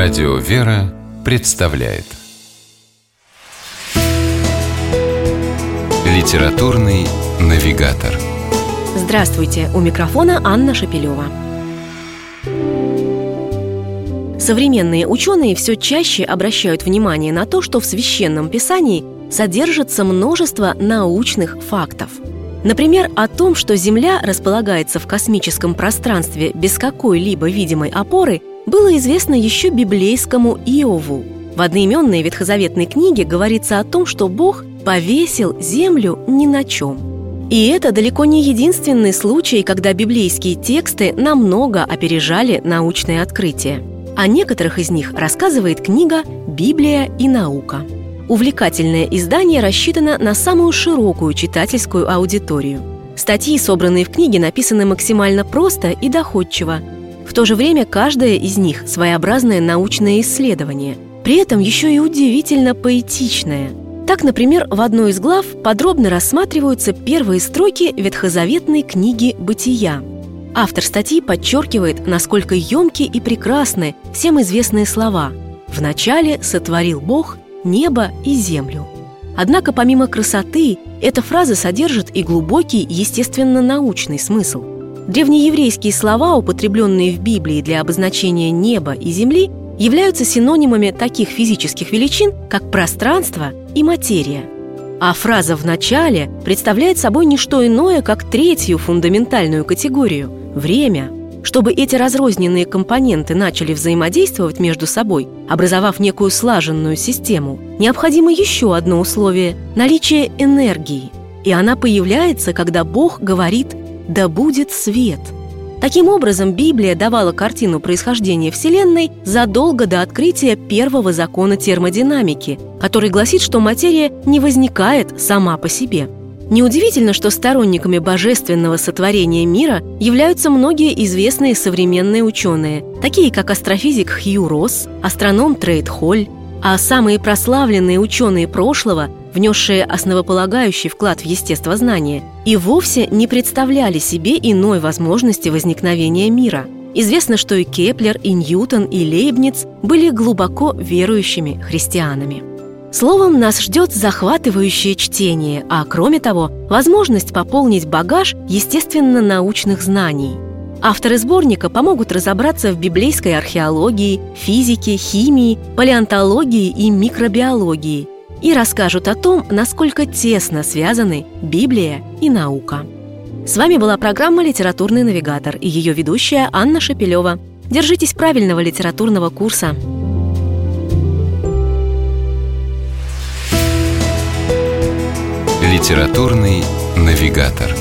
Радио «Вера» представляет Литературный навигатор Здравствуйте! У микрофона Анна Шапилева. Современные ученые все чаще обращают внимание на то, что в священном писании содержится множество научных фактов. Например, о том, что Земля располагается в космическом пространстве без какой-либо видимой опоры, было известно еще библейскому Иову. В одноименной ветхозаветной книге говорится о том, что Бог повесил землю ни на чем. И это далеко не единственный случай, когда библейские тексты намного опережали научные открытия. О некоторых из них рассказывает книга «Библия и наука». Увлекательное издание рассчитано на самую широкую читательскую аудиторию. Статьи, собранные в книге, написаны максимально просто и доходчиво. В то же время каждая из них – своеобразное научное исследование, при этом еще и удивительно поэтичное. Так, например, в одной из глав подробно рассматриваются первые строки ветхозаветной книги «Бытия», Автор статьи подчеркивает, насколько емки и прекрасны всем известные слова «Вначале сотворил Бог небо и землю». Однако помимо красоты, эта фраза содержит и глубокий естественно-научный смысл. Древнееврейские слова, употребленные в Библии для обозначения неба и земли, являются синонимами таких физических величин, как пространство и материя – а фраза «в начале» представляет собой не что иное, как третью фундаментальную категорию – время. Чтобы эти разрозненные компоненты начали взаимодействовать между собой, образовав некую слаженную систему, необходимо еще одно условие – наличие энергии. И она появляется, когда Бог говорит «да будет свет». Таким образом, Библия давала картину происхождения Вселенной задолго до открытия первого закона термодинамики, который гласит, что материя не возникает сама по себе. Неудивительно, что сторонниками божественного сотворения мира являются многие известные современные ученые, такие как астрофизик Хью Росс, астроном Трейд Холл, а самые прославленные ученые прошлого внесшие основополагающий вклад в естествознание, и вовсе не представляли себе иной возможности возникновения мира. Известно, что и Кеплер, и Ньютон, и Лейбниц были глубоко верующими христианами. Словом, нас ждет захватывающее чтение, а кроме того, возможность пополнить багаж естественно-научных знаний. Авторы сборника помогут разобраться в библейской археологии, физике, химии, палеонтологии и микробиологии – и расскажут о том, насколько тесно связаны Библия и наука. С вами была программа «Литературный навигатор» и ее ведущая Анна Шапилева. Держитесь правильного литературного курса. «Литературный навигатор»